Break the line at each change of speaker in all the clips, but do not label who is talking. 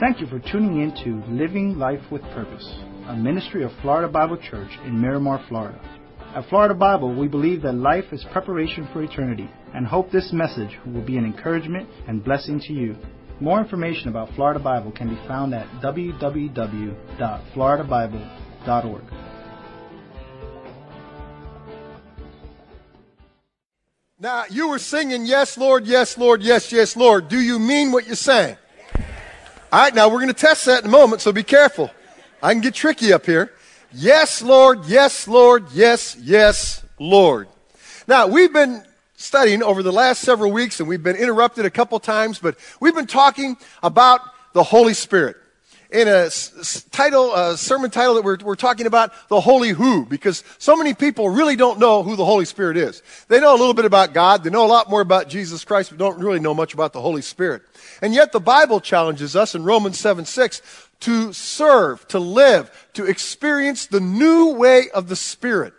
Thank you for tuning in to Living Life with Purpose, a ministry of Florida Bible Church in Miramar, Florida. At Florida Bible, we believe that life is preparation for eternity and hope this message will be an encouragement and blessing to you. More information about Florida Bible can be found at www.floridabible.org.
Now, you were singing, Yes, Lord, yes, Lord, yes, yes, Lord. Do you mean what you're saying? All right, now we're going to test that in a moment, so be careful. I can get tricky up here. Yes, Lord, yes, Lord, yes, yes, Lord. Now, we've been studying over the last several weeks, and we've been interrupted a couple times, but we've been talking about the Holy Spirit in a title, a sermon title that we're, we're talking about the Holy Who, because so many people really don't know who the Holy Spirit is. They know a little bit about God, they know a lot more about Jesus Christ, but don't really know much about the Holy Spirit. And yet the Bible challenges us in Romans 7 6 to serve, to live, to experience the new way of the Spirit.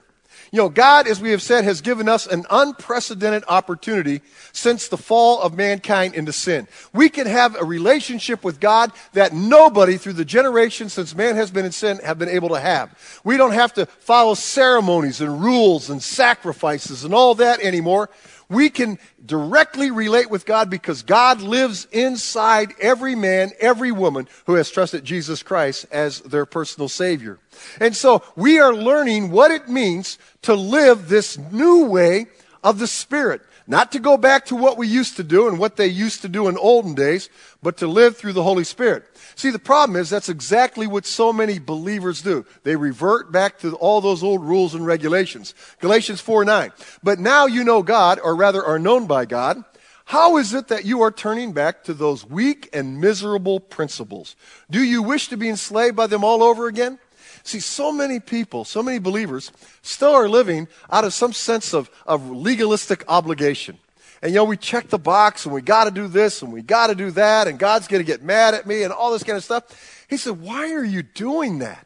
You know, God, as we have said, has given us an unprecedented opportunity since the fall of mankind into sin. We can have a relationship with God that nobody through the generations since man has been in sin have been able to have. We don't have to follow ceremonies and rules and sacrifices and all that anymore. We can directly relate with God because God lives inside every man, every woman who has trusted Jesus Christ as their personal Savior. And so we are learning what it means to live this new way of the Spirit. Not to go back to what we used to do and what they used to do in olden days, but to live through the Holy Spirit. See, the problem is that's exactly what so many believers do. They revert back to all those old rules and regulations. Galatians 4 9. But now you know God, or rather are known by God. How is it that you are turning back to those weak and miserable principles? Do you wish to be enslaved by them all over again? See, so many people, so many believers still are living out of some sense of, of legalistic obligation. And you know, we check the box and we got to do this and we got to do that and God's going to get mad at me and all this kind of stuff. He said, Why are you doing that?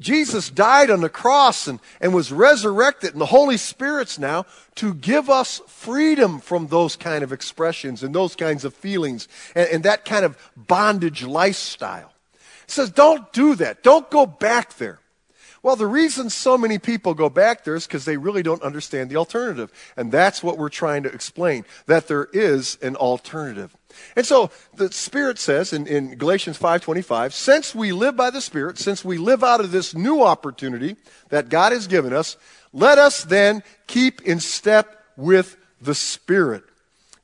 Jesus died on the cross and, and was resurrected, and the Holy Spirit's now to give us freedom from those kind of expressions and those kinds of feelings and, and that kind of bondage lifestyle He says, don't do that. Don't go back there. Well, the reason so many people go back there is because they really don't understand the alternative. And that's what we're trying to explain, that there is an alternative. And so the Spirit says in, in Galatians 5.25, since we live by the Spirit, since we live out of this new opportunity that God has given us, let us then keep in step with the Spirit.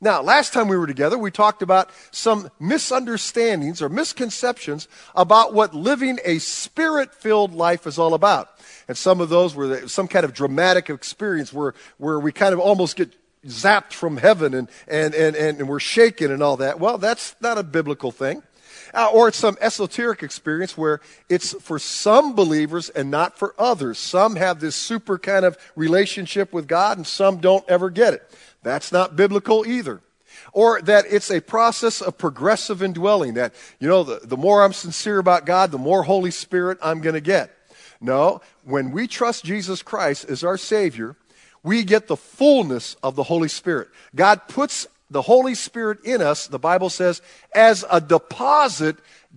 Now, last time we were together, we talked about some misunderstandings or misconceptions about what living a spirit filled life is all about. And some of those were some kind of dramatic experience where, where we kind of almost get zapped from heaven and, and, and, and we're shaken and all that. Well, that's not a biblical thing. Uh, or it's some esoteric experience where it's for some believers and not for others. Some have this super kind of relationship with God and some don't ever get it. That's not biblical either. Or that it's a process of progressive indwelling, that, you know, the, the more I'm sincere about God, the more Holy Spirit I'm going to get. No, when we trust Jesus Christ as our Savior, we get the fullness of the Holy Spirit. God puts the Holy Spirit in us, the Bible says, as a deposit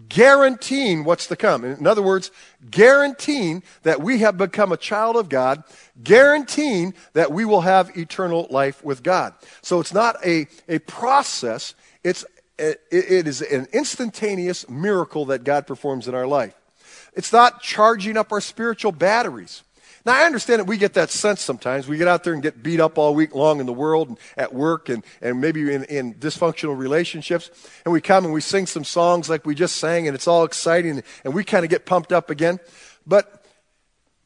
guaranteeing what's to come. In other words, guaranteeing that we have become a child of God, guaranteeing that we will have eternal life with God. So it's not a, a process, it's, it, it is an instantaneous miracle that God performs in our life. It's not charging up our spiritual batteries. Now, I understand that we get that sense sometimes. We get out there and get beat up all week long in the world and at work and, and maybe in, in dysfunctional relationships. And we come and we sing some songs like we just sang and it's all exciting and we kind of get pumped up again. But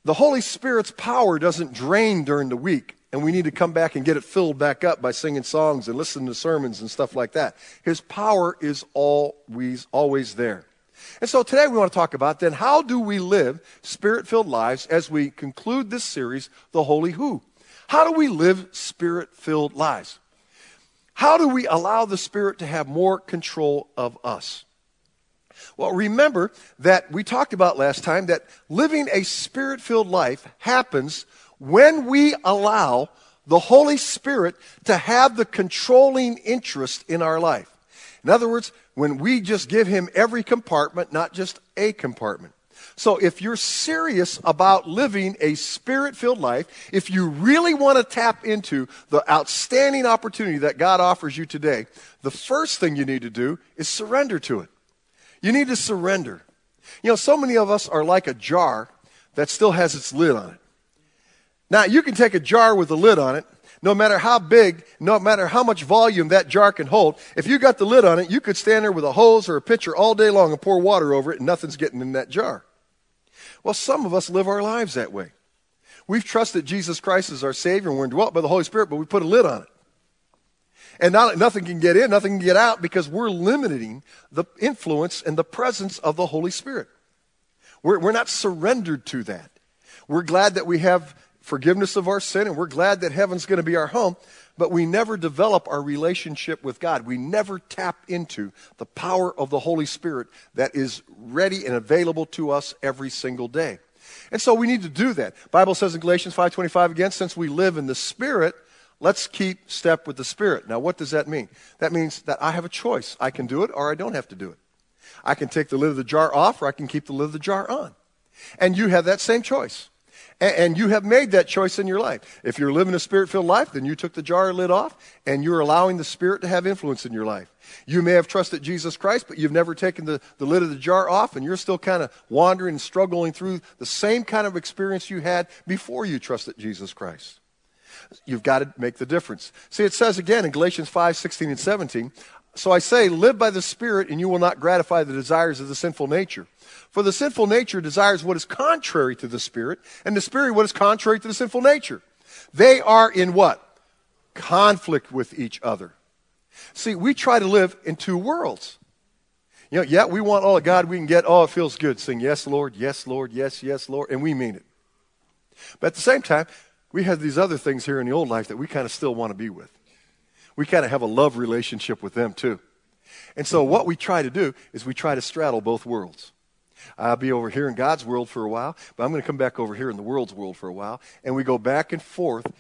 the Holy Spirit's power doesn't drain during the week and we need to come back and get it filled back up by singing songs and listening to sermons and stuff like that. His power is always, always there. And so today we want to talk about then how do we live spirit filled lives as we conclude this series, The Holy Who? How do we live spirit filled lives? How do we allow the Spirit to have more control of us? Well, remember that we talked about last time that living a spirit filled life happens when we allow the Holy Spirit to have the controlling interest in our life. In other words, when we just give him every compartment, not just a compartment. So if you're serious about living a spirit filled life, if you really want to tap into the outstanding opportunity that God offers you today, the first thing you need to do is surrender to it. You need to surrender. You know, so many of us are like a jar that still has its lid on it. Now, you can take a jar with a lid on it, no matter how big, no matter how much volume that jar can hold. If you got the lid on it, you could stand there with a hose or a pitcher all day long and pour water over it, and nothing's getting in that jar. Well, some of us live our lives that way. We've trusted Jesus Christ as our Savior and we're indwelt by the Holy Spirit, but we put a lid on it. And not, nothing can get in, nothing can get out because we're limiting the influence and the presence of the Holy Spirit. We're, we're not surrendered to that. We're glad that we have forgiveness of our sin and we're glad that heaven's going to be our home, but we never develop our relationship with God. We never tap into the power of the Holy Spirit that is ready and available to us every single day. And so we need to do that. Bible says in Galatians 5:25 again, since we live in the Spirit, let's keep step with the Spirit. Now, what does that mean? That means that I have a choice. I can do it or I don't have to do it. I can take the lid of the jar off or I can keep the lid of the jar on. And you have that same choice. And you have made that choice in your life. If you're living a spirit filled life, then you took the jar lid off and you're allowing the Spirit to have influence in your life. You may have trusted Jesus Christ, but you've never taken the, the lid of the jar off and you're still kind of wandering and struggling through the same kind of experience you had before you trusted Jesus Christ. You've got to make the difference. See, it says again in Galatians 5 16 and 17, so I say, live by the Spirit, and you will not gratify the desires of the sinful nature. For the sinful nature desires what is contrary to the Spirit, and the Spirit what is contrary to the sinful nature. They are in what? Conflict with each other. See, we try to live in two worlds. You know, yeah, we want all of God we can get. Oh, it feels good. Sing, yes, Lord, yes, Lord, yes, yes, Lord, and we mean it. But at the same time, we have these other things here in the old life that we kind of still want to be with we kind of have a love relationship with them too. And so what we try to do is we try to straddle both worlds. I'll be over here in God's world for a while, but I'm going to come back over here in the world's world for a while. And we go back and forth,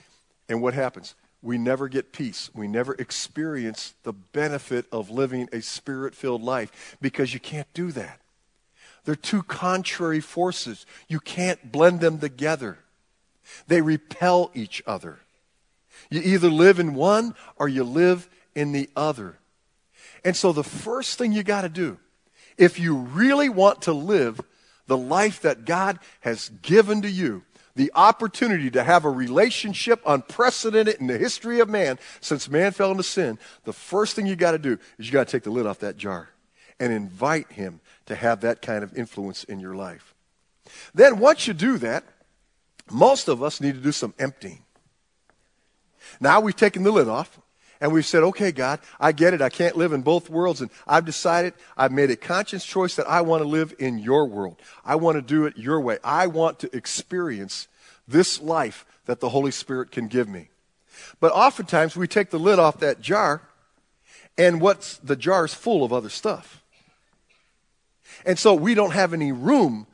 and what happens? We never get peace. We never experience the benefit of living a spirit filled life because you can't do that. They're two contrary forces. You can't blend them together, they repel each other. You either live in one or you live in the other. And so the first thing you got to do, if you really want to live the life that God has given to you, the opportunity to have a relationship unprecedented in the history of man since man fell into sin, the first thing you got to do is you got to take the lid off that jar and invite him to have that kind of influence in your life. Then once you do that, most of us need to do some emptying. Now we've taken the lid off and we've said, okay, God, I get it. I can't live in both worlds. And I've decided, I've made a conscious choice that I want to live in your world. I want to do it your way. I want to experience this life that the Holy Spirit can give me. But oftentimes we take the lid off that jar and what's the jar is full of other stuff. And so we don't have any room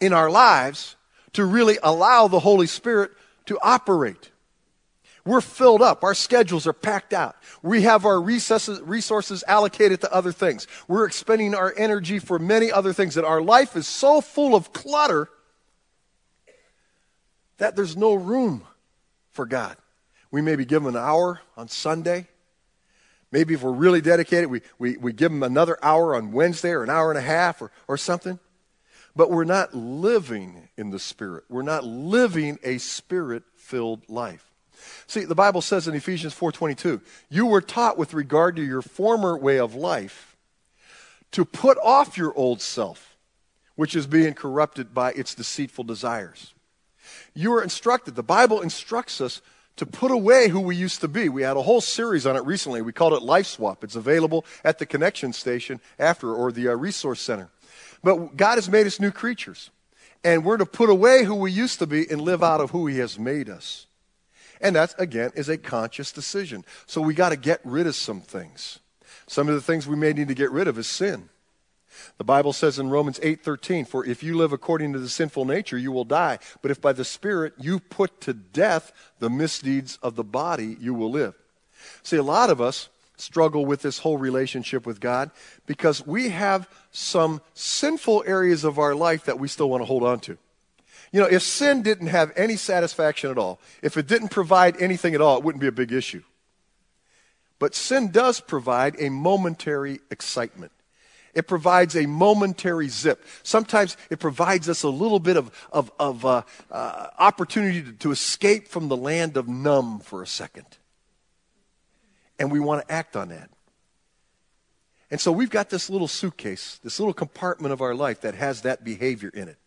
in our lives to really allow the Holy Spirit to operate. We're filled up. Our schedules are packed out. We have our resources, allocated to other things. We're expending our energy for many other things. And our life is so full of clutter that there's no room for God. We may be given an hour on Sunday. Maybe if we're really dedicated, we, we, we give them another hour on Wednesday or an hour and a half or, or something. But we're not living in the Spirit. We're not living a Spirit filled life. See, the Bible says in Ephesians 4:22, "You were taught with regard to your former way of life to put off your old self, which is being corrupted by its deceitful desires." You were instructed, the Bible instructs us to put away who we used to be. We had a whole series on it recently. We called it Life Swap. It's available at the connection station after or the uh, resource center. But God has made us new creatures. And we're to put away who we used to be and live out of who He has made us. And that, again, is a conscious decision. So we got to get rid of some things. Some of the things we may need to get rid of is sin. The Bible says in Romans 8:13, "For if you live according to the sinful nature, you will die. But if by the Spirit you put to death the misdeeds of the body, you will live." See, a lot of us struggle with this whole relationship with God because we have some sinful areas of our life that we still want to hold on to. You know, if sin didn't have any satisfaction at all, if it didn't provide anything at all, it wouldn't be a big issue. But sin does provide a momentary excitement. It provides a momentary zip. Sometimes it provides us a little bit of, of, of uh, uh, opportunity to, to escape from the land of numb for a second. And we want to act on that. And so we've got this little suitcase, this little compartment of our life that has that behavior in it.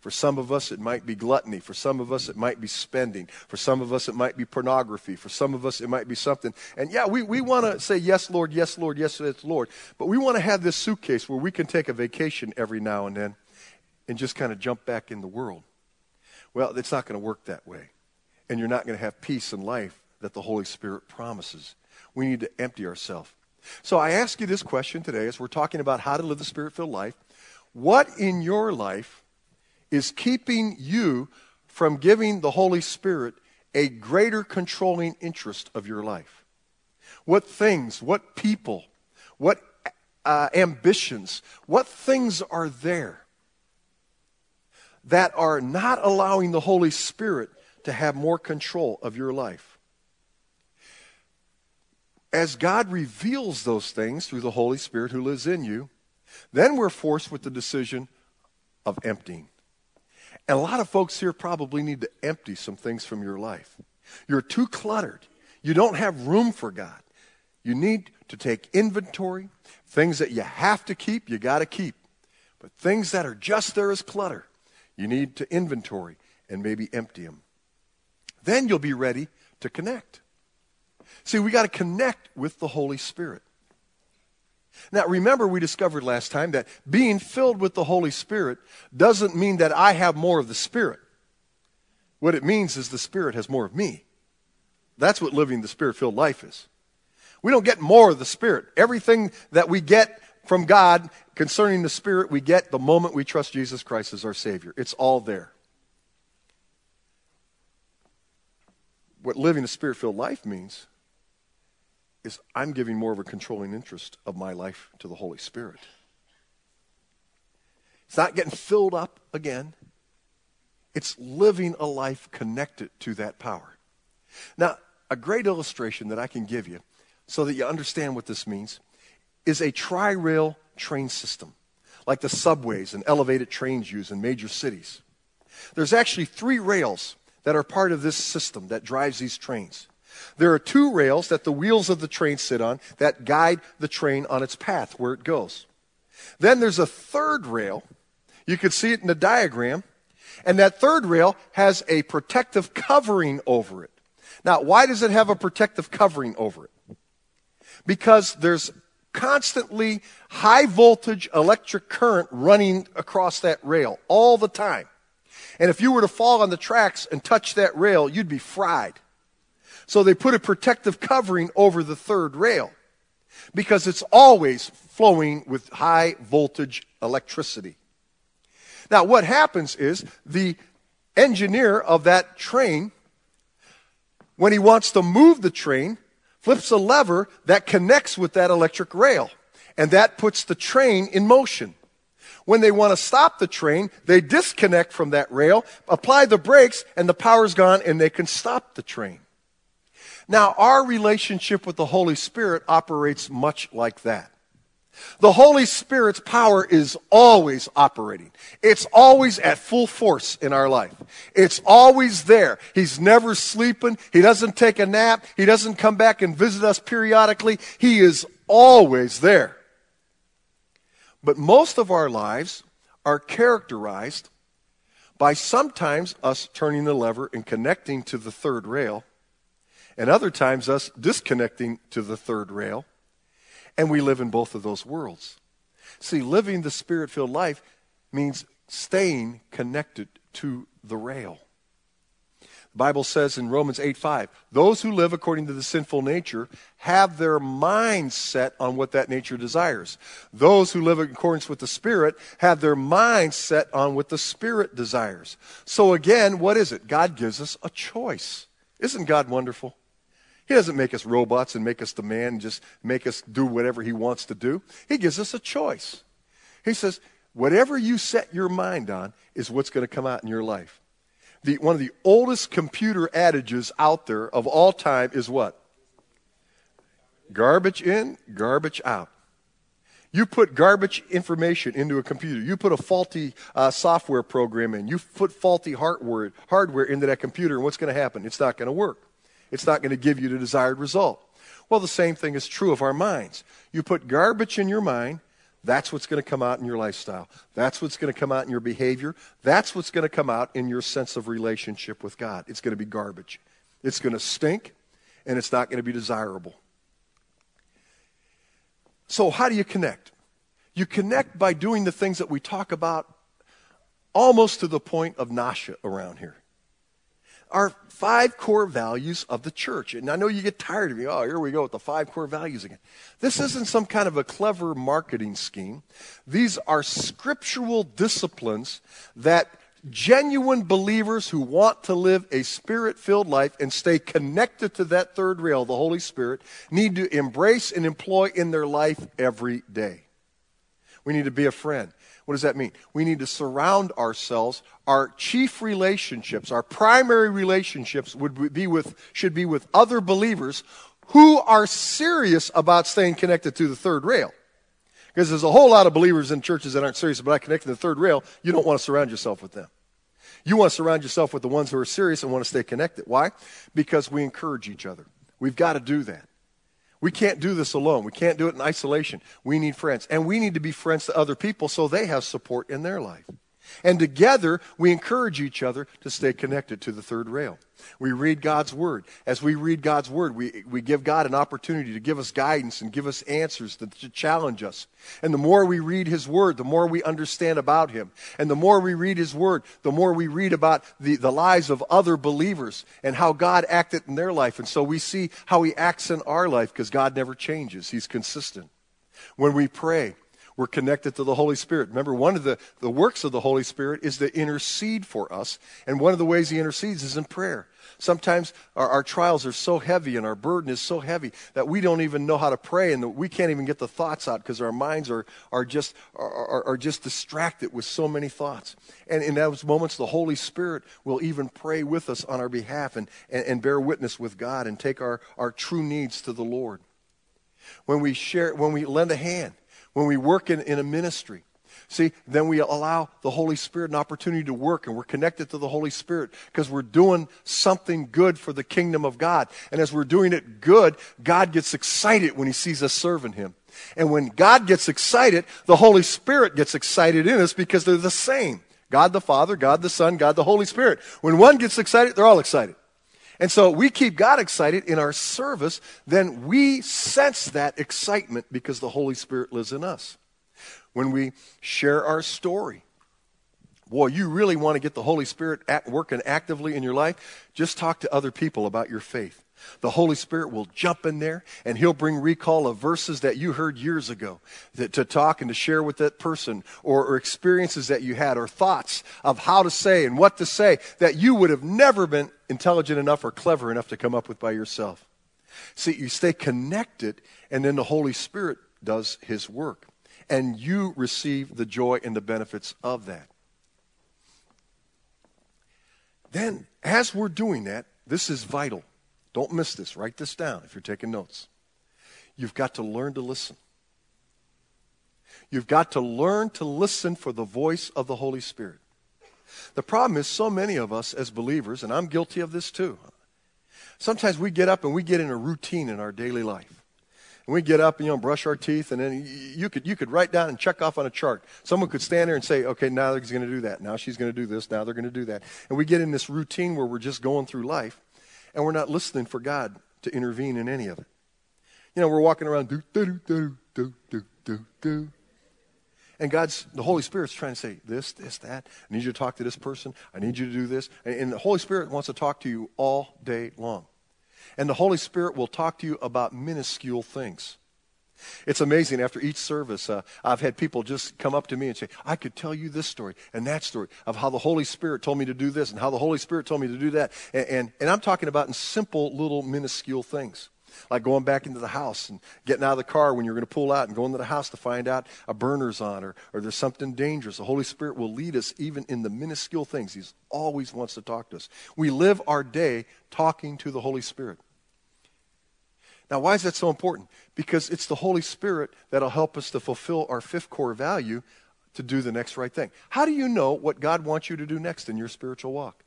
For some of us, it might be gluttony. For some of us, it might be spending. For some of us, it might be pornography. For some of us, it might be something. And yeah, we, we want to say, yes, Lord, yes, Lord, yes, yes, Lord. But we want to have this suitcase where we can take a vacation every now and then and just kind of jump back in the world. Well, it's not going to work that way. And you're not going to have peace in life that the Holy Spirit promises. We need to empty ourselves. So I ask you this question today as we're talking about how to live the spirit filled life. What in your life is keeping you from giving the Holy Spirit a greater controlling interest of your life? What things, what people, what uh, ambitions, what things are there that are not allowing the Holy Spirit to have more control of your life? As God reveals those things through the Holy Spirit who lives in you, then we're forced with the decision of emptying. And a lot of folks here probably need to empty some things from your life. You're too cluttered. You don't have room for God. You need to take inventory. Things that you have to keep, you got to keep. But things that are just there as clutter, you need to inventory and maybe empty them. Then you'll be ready to connect. See, we got to connect with the Holy Spirit. Now, remember, we discovered last time that being filled with the Holy Spirit doesn't mean that I have more of the Spirit. What it means is the Spirit has more of me. That's what living the Spirit filled life is. We don't get more of the Spirit. Everything that we get from God concerning the Spirit, we get the moment we trust Jesus Christ as our Savior. It's all there. What living a Spirit filled life means is I'm giving more of a controlling interest of my life to the Holy Spirit. It's not getting filled up again. It's living a life connected to that power. Now, a great illustration that I can give you so that you understand what this means is a tri rail train system, like the subways and elevated trains use in major cities. There's actually three rails that are part of this system that drives these trains. There are two rails that the wheels of the train sit on that guide the train on its path where it goes. Then there's a third rail. You can see it in the diagram. And that third rail has a protective covering over it. Now, why does it have a protective covering over it? Because there's constantly high voltage electric current running across that rail all the time. And if you were to fall on the tracks and touch that rail, you'd be fried. So they put a protective covering over the third rail because it's always flowing with high voltage electricity. Now, what happens is the engineer of that train, when he wants to move the train, flips a lever that connects with that electric rail, and that puts the train in motion. When they want to stop the train, they disconnect from that rail, apply the brakes, and the power's gone, and they can stop the train. Now, our relationship with the Holy Spirit operates much like that. The Holy Spirit's power is always operating. It's always at full force in our life. It's always there. He's never sleeping. He doesn't take a nap. He doesn't come back and visit us periodically. He is always there. But most of our lives are characterized by sometimes us turning the lever and connecting to the third rail and other times us disconnecting to the third rail. And we live in both of those worlds. See, living the spirit filled life means staying connected to the rail. The Bible says in Romans 8 5, those who live according to the sinful nature have their minds set on what that nature desires. Those who live in accordance with the Spirit have their minds set on what the Spirit desires. So again, what is it? God gives us a choice. Isn't God wonderful? He doesn't make us robots and make us demand and just make us do whatever He wants to do. He gives us a choice. He says, whatever you set your mind on is what's going to come out in your life. The, one of the oldest computer adages out there of all time is what? Garbage in, garbage out. You put garbage information into a computer. You put a faulty uh, software program in. You put faulty hardware, hardware into that computer, and what's going to happen? It's not going to work. It's not going to give you the desired result. Well, the same thing is true of our minds. You put garbage in your mind, that's what's going to come out in your lifestyle. That's what's going to come out in your behavior. That's what's going to come out in your sense of relationship with God. It's going to be garbage. It's going to stink, and it's not going to be desirable. So, how do you connect? You connect by doing the things that we talk about almost to the point of nausea around here. Our five core values of the church. And I know you get tired of me. Oh, here we go with the five core values again. This isn't some kind of a clever marketing scheme. These are scriptural disciplines that genuine believers who want to live a spirit filled life and stay connected to that third rail, the Holy Spirit, need to embrace and employ in their life every day. We need to be a friend. What does that mean? We need to surround ourselves. Our chief relationships, our primary relationships would be with, should be with other believers who are serious about staying connected to the third rail. Because there's a whole lot of believers in churches that aren't serious about connecting to the third rail. You don't want to surround yourself with them. You want to surround yourself with the ones who are serious and want to stay connected. Why? Because we encourage each other. We've got to do that. We can't do this alone. We can't do it in isolation. We need friends. And we need to be friends to other people so they have support in their life. And together, we encourage each other to stay connected to the third rail. We read God's Word. As we read God's Word, we, we give God an opportunity to give us guidance and give us answers to, to challenge us. And the more we read His Word, the more we understand about Him. And the more we read His Word, the more we read about the, the lives of other believers and how God acted in their life. And so we see how He acts in our life because God never changes, He's consistent. When we pray, we're connected to the Holy Spirit. Remember, one of the, the works of the Holy Spirit is to intercede for us. And one of the ways he intercedes is in prayer. Sometimes our, our trials are so heavy and our burden is so heavy that we don't even know how to pray and we can't even get the thoughts out because our minds are, are, just, are, are just distracted with so many thoughts. And in those moments, the Holy Spirit will even pray with us on our behalf and, and, and bear witness with God and take our, our true needs to the Lord. When we share, when we lend a hand, when we work in, in a ministry. See, then we allow the Holy Spirit an opportunity to work, and we're connected to the Holy Spirit because we're doing something good for the kingdom of God. And as we're doing it good, God gets excited when He sees us serving Him. And when God gets excited, the Holy Spirit gets excited in us because they're the same God the Father, God the Son, God the Holy Spirit. When one gets excited, they're all excited. And so we keep God excited in our service, then we sense that excitement because the Holy Spirit lives in us. When we share our story, boy, you really want to get the Holy Spirit at working actively in your life, just talk to other people about your faith. The Holy Spirit will jump in there and He'll bring recall of verses that you heard years ago that, to talk and to share with that person, or, or experiences that you had, or thoughts of how to say and what to say that you would have never been intelligent enough or clever enough to come up with by yourself. See, you stay connected, and then the Holy Spirit does His work. And you receive the joy and the benefits of that. Then, as we're doing that, this is vital. Don't miss this. Write this down if you're taking notes. You've got to learn to listen. You've got to learn to listen for the voice of the Holy Spirit. The problem is, so many of us as believers, and I'm guilty of this too, sometimes we get up and we get in a routine in our daily life. And we get up and you know brush our teeth, and then you could you could write down and check off on a chart. Someone could stand there and say, "Okay, now they're going to do that. Now she's going to do this. Now they're going to do that." And we get in this routine where we're just going through life, and we're not listening for God to intervene in any of it. You know, we're walking around do do do do do do do. And God's the Holy Spirit's trying to say this, this, that. I need you to talk to this person. I need you to do this. And, the Holy Spirit wants to talk to you all day long. And the Holy Spirit will talk to you about minuscule things. It's amazing. After each service, uh, I've had people just come up to me and say, I could tell you this story and that story of how the Holy Spirit told me to do this and how the Holy Spirit told me to do that. And, and, and I'm talking about in simple, little, minuscule things. Like going back into the house and getting out of the car when you're going to pull out and going to the house to find out a burner's on or, or there's something dangerous. The Holy Spirit will lead us even in the minuscule things. He always wants to talk to us. We live our day talking to the Holy Spirit. Now, why is that so important? Because it's the Holy Spirit that'll help us to fulfill our fifth core value to do the next right thing. How do you know what God wants you to do next in your spiritual walk?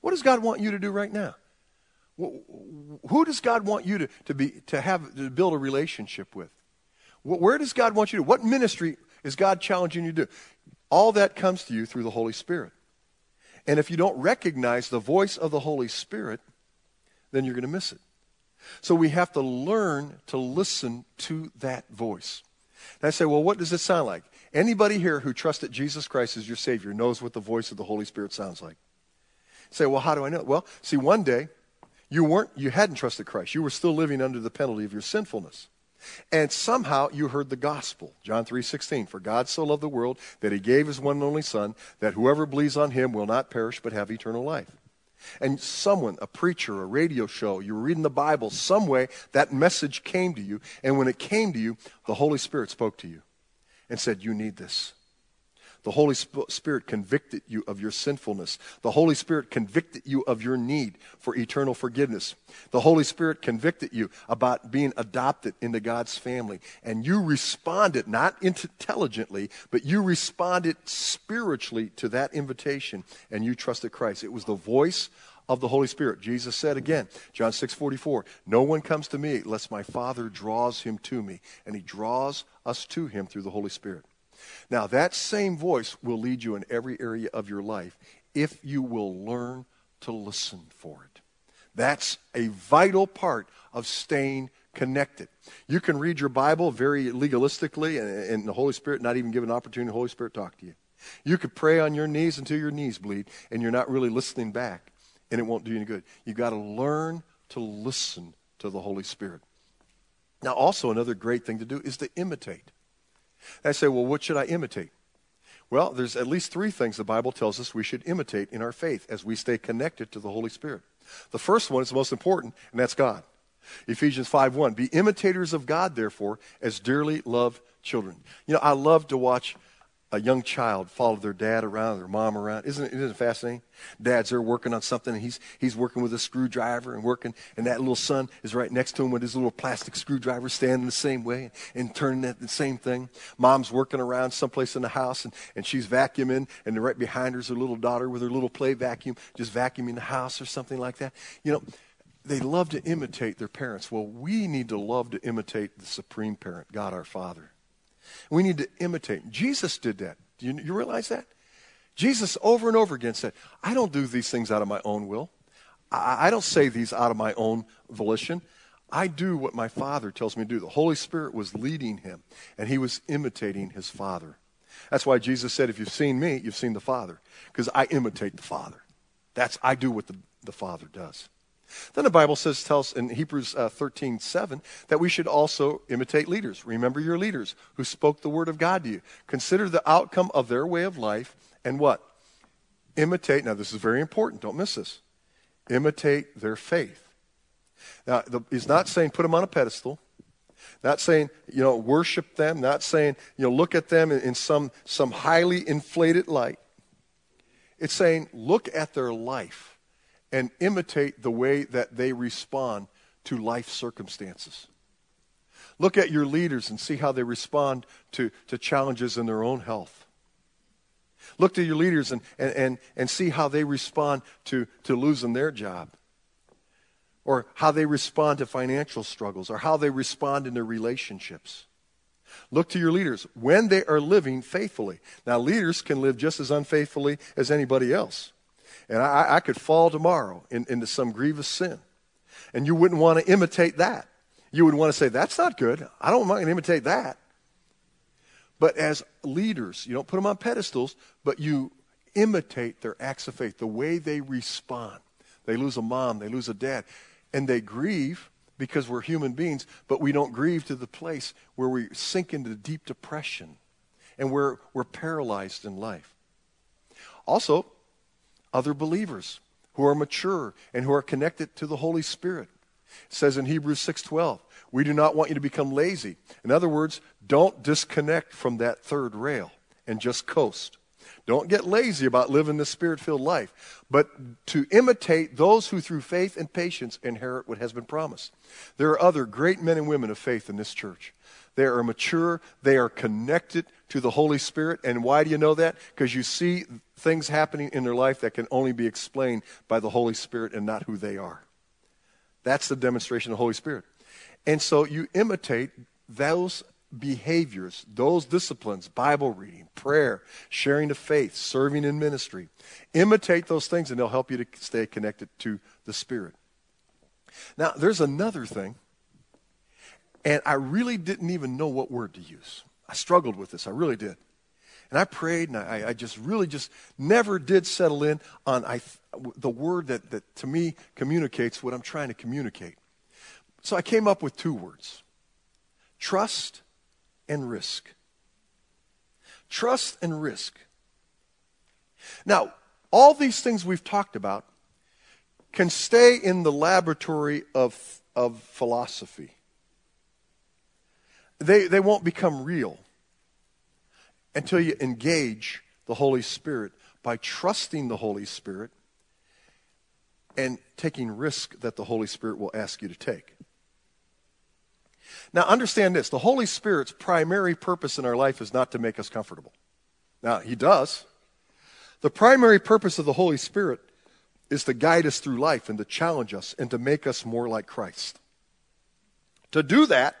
What does God want you to do right now? Who does God want you to, to, be, to, have, to build a relationship with? Where does God want you to? What ministry is God challenging you to do? All that comes to you through the Holy Spirit. And if you don't recognize the voice of the Holy Spirit, then you're going to miss it. So we have to learn to listen to that voice. And I say, well, what does it sound like? Anybody here who trusted Jesus Christ as your Savior knows what the voice of the Holy Spirit sounds like. You say, well, how do I know? Well, see, one day you weren't, you hadn't trusted Christ. You were still living under the penalty of your sinfulness. And somehow you heard the gospel. John 3:16, for God so loved the world that he gave his one and only son that whoever believes on him will not perish but have eternal life. And someone, a preacher, a radio show, you were reading the Bible, some way that message came to you. And when it came to you, the Holy Spirit spoke to you and said, You need this. The Holy Spirit convicted you of your sinfulness. The Holy Spirit convicted you of your need for eternal forgiveness. The Holy Spirit convicted you about being adopted into God's family. And you responded, not intelligently, but you responded spiritually to that invitation and you trusted Christ. It was the voice of the Holy Spirit. Jesus said again, John 6 44, No one comes to me unless my Father draws him to me. And he draws us to him through the Holy Spirit. Now, that same voice will lead you in every area of your life if you will learn to listen for it. That's a vital part of staying connected. You can read your Bible very legalistically and, and the Holy Spirit not even give an opportunity the Holy Spirit talk to you. You could pray on your knees until your knees bleed and you're not really listening back and it won't do you any good. You've got to learn to listen to the Holy Spirit. Now, also, another great thing to do is to imitate. I say, well, what should I imitate? Well, there's at least three things the Bible tells us we should imitate in our faith as we stay connected to the Holy Spirit. The first one is the most important, and that's God. Ephesians 5:1. Be imitators of God, therefore, as dearly loved children. You know, I love to watch a young child follow their dad around, their mom around. Isn't it, isn't it fascinating? Dad's there working on something, and he's, he's working with a screwdriver and working, and that little son is right next to him with his little plastic screwdriver standing the same way and turning at the same thing. Mom's working around someplace in the house, and, and she's vacuuming, and right behind her is her little daughter with her little play vacuum, just vacuuming the house or something like that. You know, they love to imitate their parents. Well, we need to love to imitate the supreme parent, God our Father. We need to imitate. Jesus did that. Do you, you realize that? Jesus over and over again said, I don't do these things out of my own will. I, I don't say these out of my own volition. I do what my Father tells me to do. The Holy Spirit was leading him, and he was imitating his Father. That's why Jesus said, If you've seen me, you've seen the Father, because I imitate the Father. That's, I do what the, the Father does. Then the Bible says, tells in Hebrews uh, 13, 7, that we should also imitate leaders. Remember your leaders who spoke the word of God to you. Consider the outcome of their way of life and what? Imitate. Now, this is very important. Don't miss this. Imitate their faith. Now, the, he's not saying put them on a pedestal. Not saying, you know, worship them. Not saying, you know, look at them in, in some, some highly inflated light. It's saying look at their life and imitate the way that they respond to life circumstances. Look at your leaders and see how they respond to, to challenges in their own health. Look to your leaders and, and, and, and see how they respond to, to losing their job, or how they respond to financial struggles, or how they respond in their relationships. Look to your leaders when they are living faithfully. Now, leaders can live just as unfaithfully as anybody else. And I, I could fall tomorrow in, into some grievous sin. And you wouldn't want to imitate that. You would want to say, that's not good. I don't want to imitate that. But as leaders, you don't put them on pedestals, but you imitate their acts of faith, the way they respond. They lose a mom, they lose a dad, and they grieve, because we're human beings, but we don't grieve to the place where we sink into deep depression and where we're paralyzed in life. Also, other believers who are mature and who are connected to the Holy Spirit. It says in Hebrews 6:12, "We do not want you to become lazy." In other words, don't disconnect from that third rail and just coast. Don't get lazy about living the spirit filled life, but to imitate those who through faith and patience inherit what has been promised. There are other great men and women of faith in this church. They are mature, they are connected to the Holy Spirit. And why do you know that? Because you see things happening in their life that can only be explained by the Holy Spirit and not who they are. That's the demonstration of the Holy Spirit. And so you imitate those behaviors, those disciplines, Bible reading, prayer, sharing the faith, serving in ministry. Imitate those things and they'll help you to stay connected to the Spirit. Now, there's another thing, and I really didn't even know what word to use. I struggled with this, I really did. And I prayed, and I, I just really just never did settle in on I, the word that, that to me communicates what I'm trying to communicate. So I came up with two words trust and risk. Trust and risk. Now, all these things we've talked about can stay in the laboratory of, of philosophy. They, they won't become real until you engage the Holy Spirit by trusting the Holy Spirit and taking risk that the Holy Spirit will ask you to take. Now, understand this the Holy Spirit's primary purpose in our life is not to make us comfortable. Now, He does. The primary purpose of the Holy Spirit is to guide us through life and to challenge us and to make us more like Christ. To do that,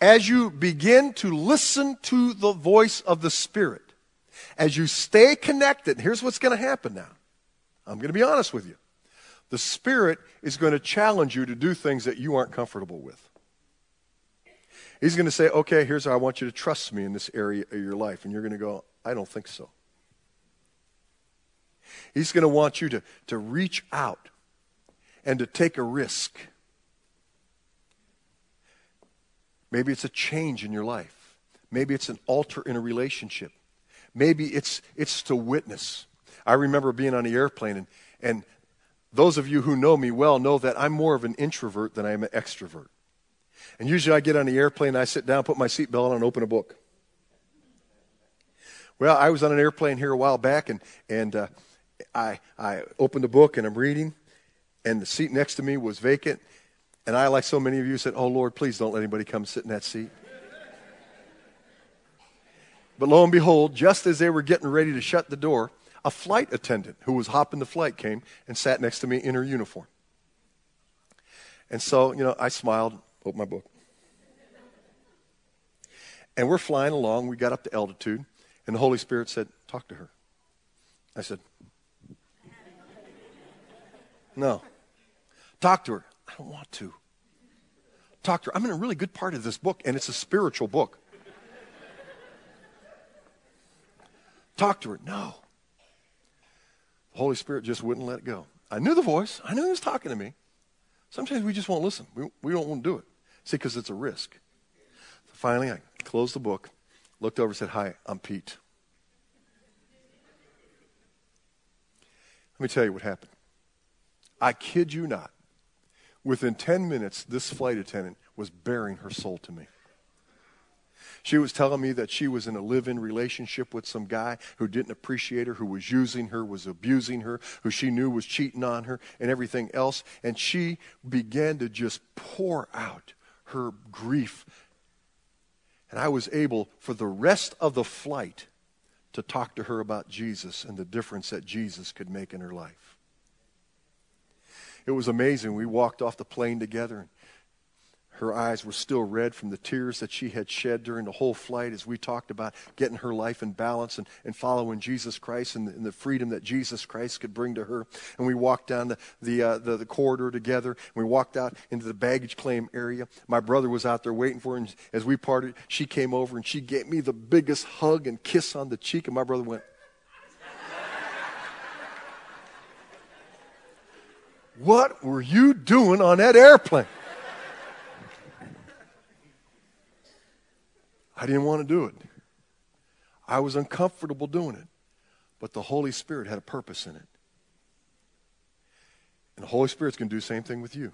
as you begin to listen to the voice of the Spirit, as you stay connected, here's what's going to happen now. I'm going to be honest with you. The Spirit is going to challenge you to do things that you aren't comfortable with. He's going to say, okay, here's how I want you to trust me in this area of your life. And you're going to go, I don't think so. He's going to want you to, to reach out and to take a risk. Maybe it's a change in your life. Maybe it's an altar in a relationship. Maybe it's, it's to witness. I remember being on the airplane, and, and those of you who know me well know that I'm more of an introvert than I am an extrovert. And usually I get on the airplane, I sit down, put my seatbelt on, and open a book. Well, I was on an airplane here a while back, and, and uh, I, I opened the book and I'm reading, and the seat next to me was vacant. And I, like so many of you, said, Oh, Lord, please don't let anybody come sit in that seat. But lo and behold, just as they were getting ready to shut the door, a flight attendant who was hopping the flight came and sat next to me in her uniform. And so, you know, I smiled, opened my book. And we're flying along. We got up to altitude, and the Holy Spirit said, Talk to her. I said, No. Talk to her. Don't want to. Talk to her. I'm in a really good part of this book, and it's a spiritual book. Talk to her. No. The Holy Spirit just wouldn't let it go. I knew the voice. I knew he was talking to me. Sometimes we just won't listen. We, we don't want to do it. See, because it's a risk. So finally, I closed the book, looked over, said, Hi, I'm Pete. Let me tell you what happened. I kid you not. Within 10 minutes, this flight attendant was bearing her soul to me. She was telling me that she was in a live in relationship with some guy who didn't appreciate her, who was using her, was abusing her, who she knew was cheating on her, and everything else. And she began to just pour out her grief. And I was able, for the rest of the flight, to talk to her about Jesus and the difference that Jesus could make in her life. It was amazing. We walked off the plane together. and Her eyes were still red from the tears that she had shed during the whole flight as we talked about getting her life in balance and, and following Jesus Christ and the, and the freedom that Jesus Christ could bring to her. And we walked down the, the, uh, the, the, corridor together. And We walked out into the baggage claim area. My brother was out there waiting for her. And as we parted, she came over and she gave me the biggest hug and kiss on the cheek. And my brother went, What were you doing on that airplane? I didn't want to do it. I was uncomfortable doing it. But the Holy Spirit had a purpose in it. And the Holy Spirit's going to do the same thing with you.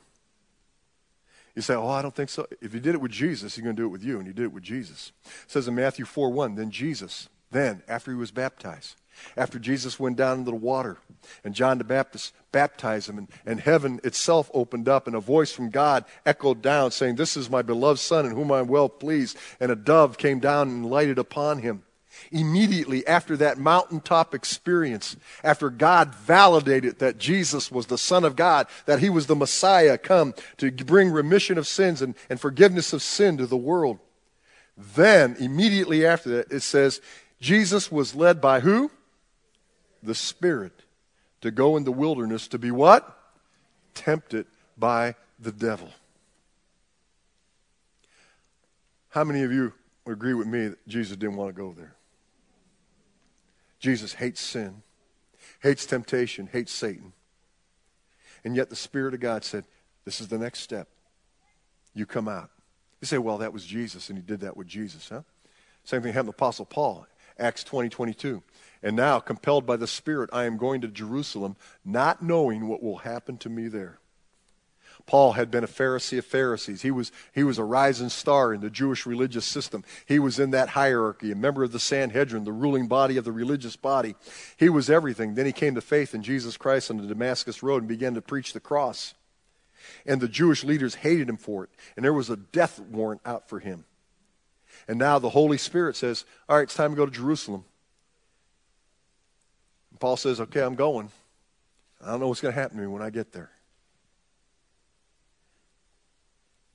You say, Oh, I don't think so. If you did it with Jesus, he's going to do it with you, and you did it with Jesus. It says in Matthew 4 1, then Jesus, then, after he was baptized, after Jesus went down into the water and John the Baptist baptized him, and, and heaven itself opened up, and a voice from God echoed down, saying, This is my beloved Son, in whom I am well pleased. And a dove came down and lighted upon him. Immediately after that mountaintop experience, after God validated that Jesus was the Son of God, that he was the Messiah come to bring remission of sins and, and forgiveness of sin to the world, then immediately after that, it says, Jesus was led by who? The Spirit to go in the wilderness to be what? Tempted by the devil. How many of you agree with me that Jesus didn't want to go there? Jesus hates sin, hates temptation, hates Satan. And yet the Spirit of God said, This is the next step. You come out. You say, Well, that was Jesus, and he did that with Jesus, huh? Same thing happened to Apostle Paul, Acts 20 22. And now, compelled by the Spirit, I am going to Jerusalem, not knowing what will happen to me there. Paul had been a Pharisee of Pharisees. He was, he was a rising star in the Jewish religious system. He was in that hierarchy, a member of the Sanhedrin, the ruling body of the religious body. He was everything. Then he came to faith in Jesus Christ on the Damascus Road and began to preach the cross. And the Jewish leaders hated him for it. And there was a death warrant out for him. And now the Holy Spirit says, All right, it's time to go to Jerusalem. Paul says, Okay, I'm going. I don't know what's going to happen to me when I get there.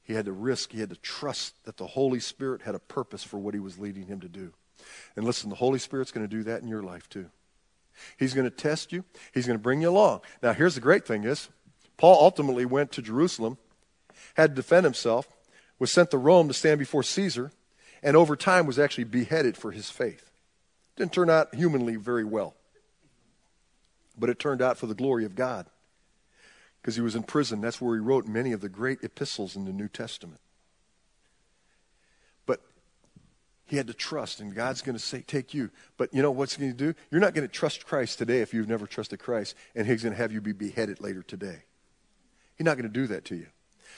He had to risk, he had to trust that the Holy Spirit had a purpose for what he was leading him to do. And listen, the Holy Spirit's going to do that in your life too. He's going to test you. He's going to bring you along. Now, here's the great thing is, Paul ultimately went to Jerusalem, had to defend himself, was sent to Rome to stand before Caesar, and over time was actually beheaded for his faith. Didn't turn out humanly very well, but it turned out for the glory of God because he was in prison. That's where he wrote many of the great epistles in the New Testament. But he had to trust, and God's going to say, take you. But you know what's going to do? You're not going to trust Christ today if you've never trusted Christ, and he's going to have you be beheaded later today. He's not going to do that to you.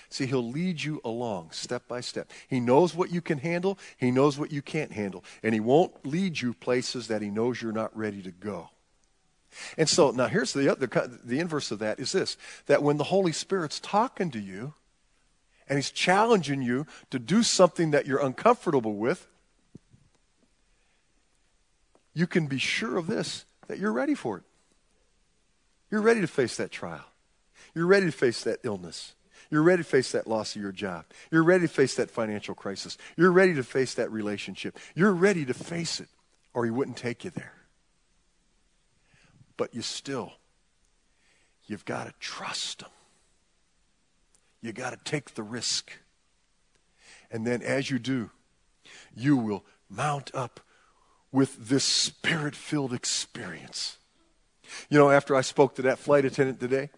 See, he'll lead you along step by step. He knows what you can handle, he knows what you can't handle, and he won't lead you places that he knows you're not ready to go. And so now here's the other the inverse of that is this that when the Holy Spirit's talking to you and he's challenging you to do something that you're uncomfortable with, you can be sure of this that you're ready for it. You're ready to face that trial. You're ready to face that illness. You're ready to face that loss of your job. You're ready to face that financial crisis. You're ready to face that relationship. You're ready to face it, or he wouldn't take you there. But you still, you've got to trust Him. You got to take the risk. And then as you do, you will mount up with this spirit filled experience. You know, after I spoke to that flight attendant today,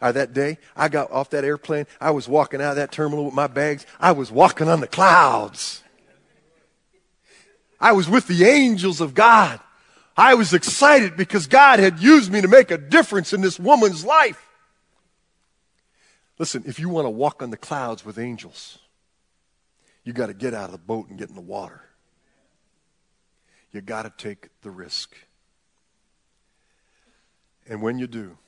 uh, that day, I got off that airplane. I was walking out of that terminal with my bags. I was walking on the clouds. I was with the angels of God. I was excited because God had used me to make a difference in this woman's life. Listen, if you want to walk on the clouds with angels, you got to get out of the boat and get in the water. You got to take the risk. And when you do,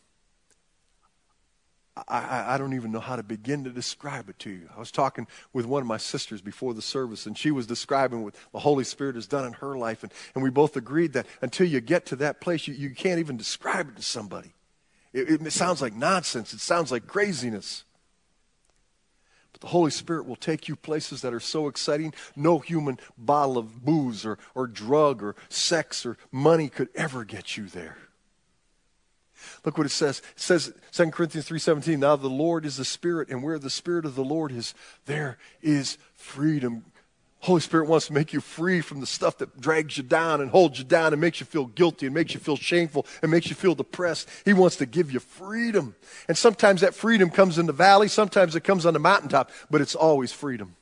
I, I, don't even know how to begin to describe it to you. I was talking with one of my sisters before the service, and she was describing what the Holy Spirit has done in her life. And, and we both agreed that until you get to that place, you, you can't even describe it to somebody. It, it sounds like nonsense, it sounds like craziness. But the Holy Spirit will take you places that are so exciting, no human bottle of booze or, or drug or sex or money could ever get you there. Look what it says. It says 2 Corinthians 3:17, "Now the Lord is the Spirit, and where the Spirit of the Lord is, there is freedom." Holy Spirit wants to make you free from the stuff that drags you down and holds you down and makes you feel guilty and makes you feel shameful and makes you feel depressed. He wants to give you freedom. And sometimes that freedom comes in the valley, sometimes it comes on the mountaintop, but it's always freedom.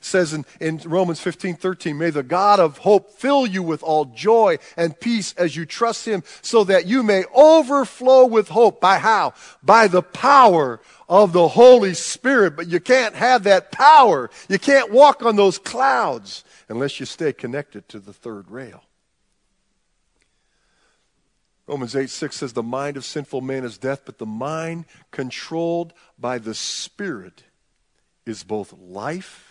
Says in, in Romans 15, 13, may the God of hope fill you with all joy and peace as you trust him so that you may overflow with hope. By how? By the power of the Holy Spirit. But you can't have that power. You can't walk on those clouds unless you stay connected to the third rail. Romans 8 6 says, The mind of sinful man is death, but the mind controlled by the Spirit is both life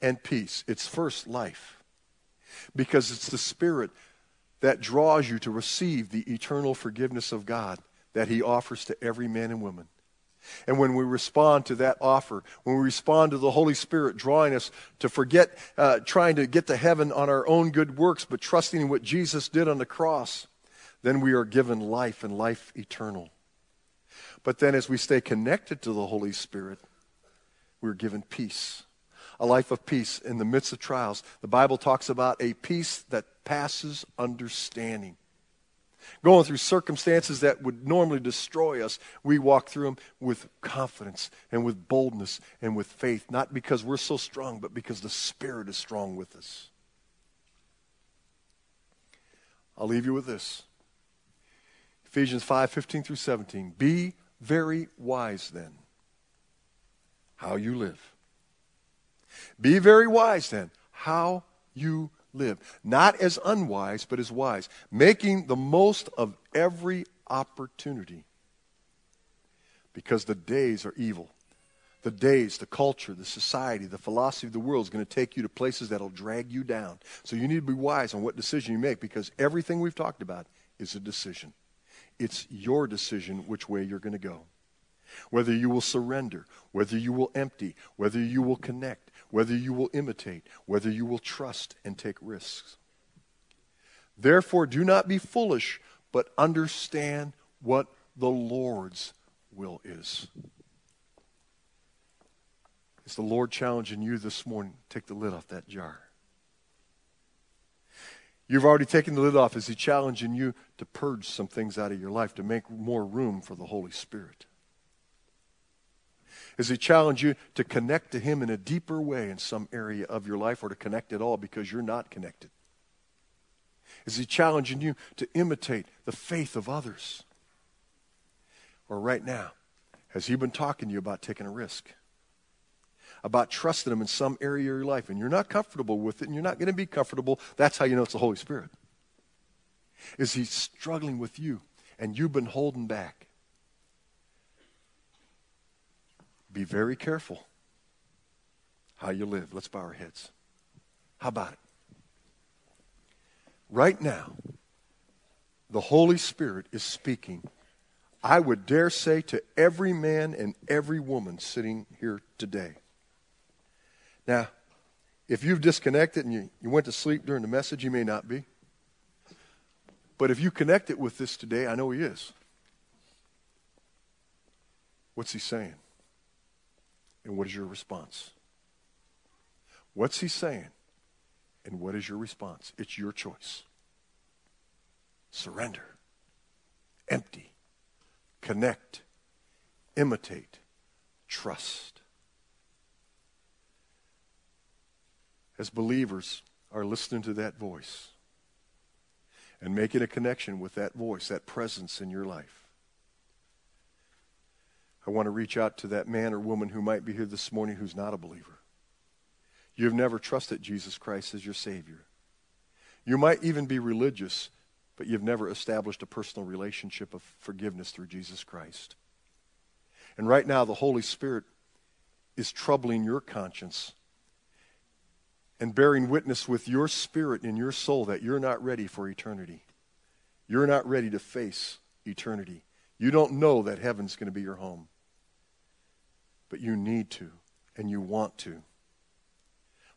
and peace. It's first life because it's the Spirit that draws you to receive the eternal forgiveness of God that He offers to every man and woman. And when we respond to that offer, when we respond to the Holy Spirit drawing us to forget uh, trying to get to heaven on our own good works, but trusting in what Jesus did on the cross, then we are given life and life eternal. But then as we stay connected to the Holy Spirit, we're given peace a life of peace in the midst of trials. The Bible talks about a peace that passes understanding. Going through circumstances that would normally destroy us, we walk through them with confidence and with boldness and with faith, not because we're so strong, but because the Spirit is strong with us. I'll leave you with this. Ephesians 5 15 through 17. Be very wise then how you live be very wise then how you live. Not as unwise, but as wise, making the most of every opportunity. Because the days are evil. The days, the culture, the society, the philosophy of the world is going to take you to places that'll drag you down. So you need to be wise on what decision you make because everything we've talked about is a decision. It's your decision which way you're going to go. Whether you will surrender, whether you will empty, whether you will connect, whether you will imitate, whether you will trust and take risks. Therefore, do not be foolish, but understand what the Lord's will is. Is the Lord challenging you this morning? Take the lid off that jar. You've already taken the lid off. Is He challenging you to purge some things out of your life to make more room for the Holy Spirit? Is he challenge you to connect to him in a deeper way in some area of your life or to connect at all because you're not connected? Is he challenging you to imitate the faith of others? Or right now, has he been talking to you about taking a risk? About trusting him in some area of your life and you're not comfortable with it and you're not going to be comfortable? That's how you know it's the Holy Spirit. Is he struggling with you and you've been holding back? Be very careful how you live. Let's bow our heads. How about it? Right now, the Holy Spirit is speaking. I would dare say to every man and every woman sitting here today. Now, if you've disconnected and you, you went to sleep during the message, you may not be. But if you connect it with this today, I know He is. What's He saying? And what is your response? What's he saying? And what is your response? It's your choice. Surrender, empty, connect, imitate, trust. As believers are listening to that voice and making a connection with that voice, that presence in your life, I want to reach out to that man or woman who might be here this morning who's not a believer. You've never trusted Jesus Christ as your Savior. You might even be religious, but you've never established a personal relationship of forgiveness through Jesus Christ. And right now, the Holy Spirit is troubling your conscience and bearing witness with your spirit and your soul that you're not ready for eternity. You're not ready to face eternity. You don't know that heaven's going to be your home but you need to and you want to.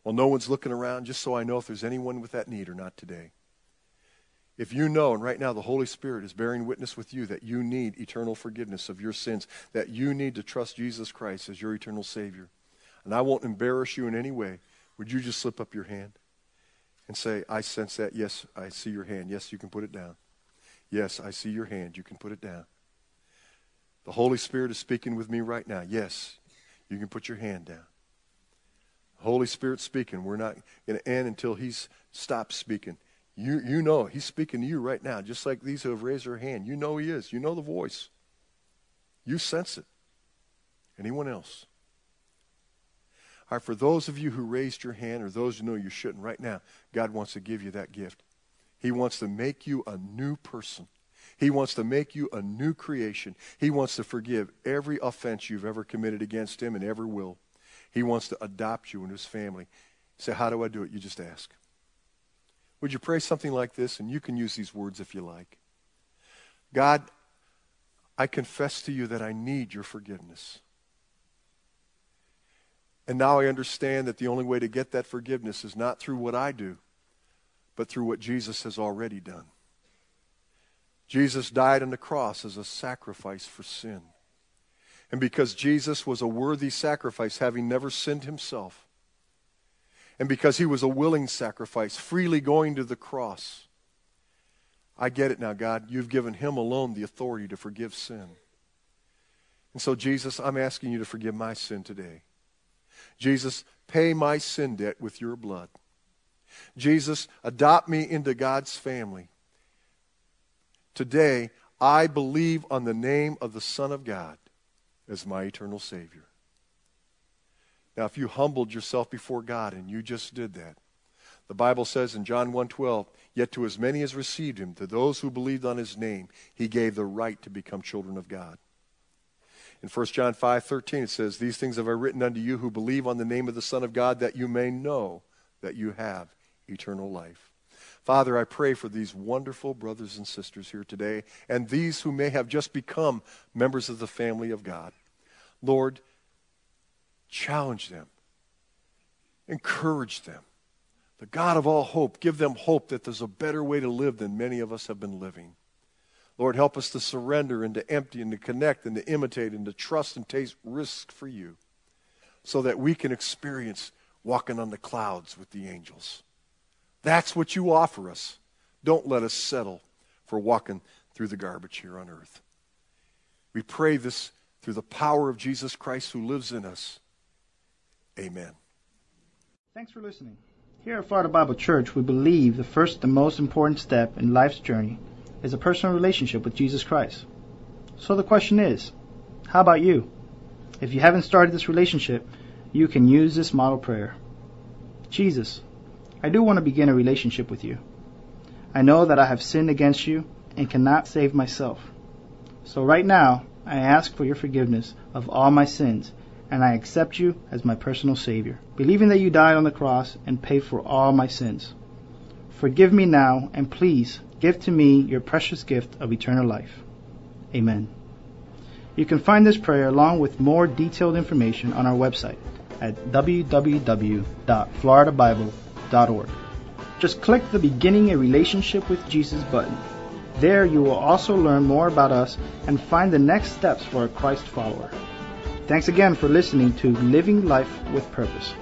Well, no one's looking around, just so I know if there's anyone with that need or not today. If you know, and right now the Holy Spirit is bearing witness with you that you need eternal forgiveness of your sins, that you need to trust Jesus Christ as your eternal Savior. And I won't embarrass you in any way, Would you just slip up your hand and say, I sense that. Yes, I see your hand. Yes, you can put it down. Yes, I see your hand. You can put it down. The Holy Spirit is speaking with me right now. Yes, you can put your hand down. Holy Spirit speaking. We're not going to end until He's stopped speaking. You, you know, He's speaking to you right now, just like these who have raised their hand. You know He is. You know the voice. You sense it. Anyone else? All right, for those of you who raised your hand or those who know you shouldn't, right now, God wants to give you that gift. He wants to make you a new person. He wants to make you a new creation. He wants to forgive every offense you've ever committed against Him and ever will. He wants to adopt you into His family. Say, how do I do it? You just ask. Would you pray something like this? And you can use these words if you like. God, I confess to you that I need your forgiveness. And now I understand that the only way to get that forgiveness is not through what I do, but through what Jesus has already done. Jesus died on the cross as a sacrifice for sin. And because Jesus was a worthy sacrifice, having never sinned himself, and because he was a willing sacrifice, freely going to the cross, I get it now, God. You've given him alone the authority to forgive sin. And so, Jesus, I'm asking you to forgive my sin today. Jesus, pay my sin debt with your blood. Jesus, adopt me into God's family. Today, I believe on the name of the Son of God as my eternal Savior. Now, if you humbled yourself before God and you just did that, the Bible says in John 1:12, "Yet to as many as received him, to those who believed on his name, he gave the right to become children of God." In 1 John 5:13 it says, "These things have I written unto you who believe on the name of the Son of God, that you may know that you have eternal life." Father, I pray for these wonderful brothers and sisters here today and these who may have just become members of the family of God. Lord, challenge them, encourage them. The God of all hope, give them hope that there's a better way to live than many of us have been living. Lord, help us to surrender and to empty and to connect and to imitate and to trust and taste risk for you so that we can experience walking on the clouds with the angels. That's what you offer us. Don't let us settle for walking through the garbage here on earth. We pray this through the power of Jesus Christ who lives in us. Amen.
Thanks for listening. Here at Florida Bible Church, we believe the first and most important step in life's journey is a personal relationship with Jesus Christ. So the question is, how about you? If you haven't started this relationship, you can use this model prayer. Jesus, I do want to begin a relationship with you. I know that I have sinned against you and cannot save myself. So right now, I ask for your forgiveness of all my sins and I accept you as my personal Savior, believing that you died on the cross and paid for all my sins. Forgive me now and please Give to me your precious gift of eternal life. Amen. You can find this prayer along with more detailed information on our website at Just click the Beginning a Relationship with Jesus button. There you will also learn more about us and find the next steps for a Christ follower. Thanks again for listening to Living Life with Purpose.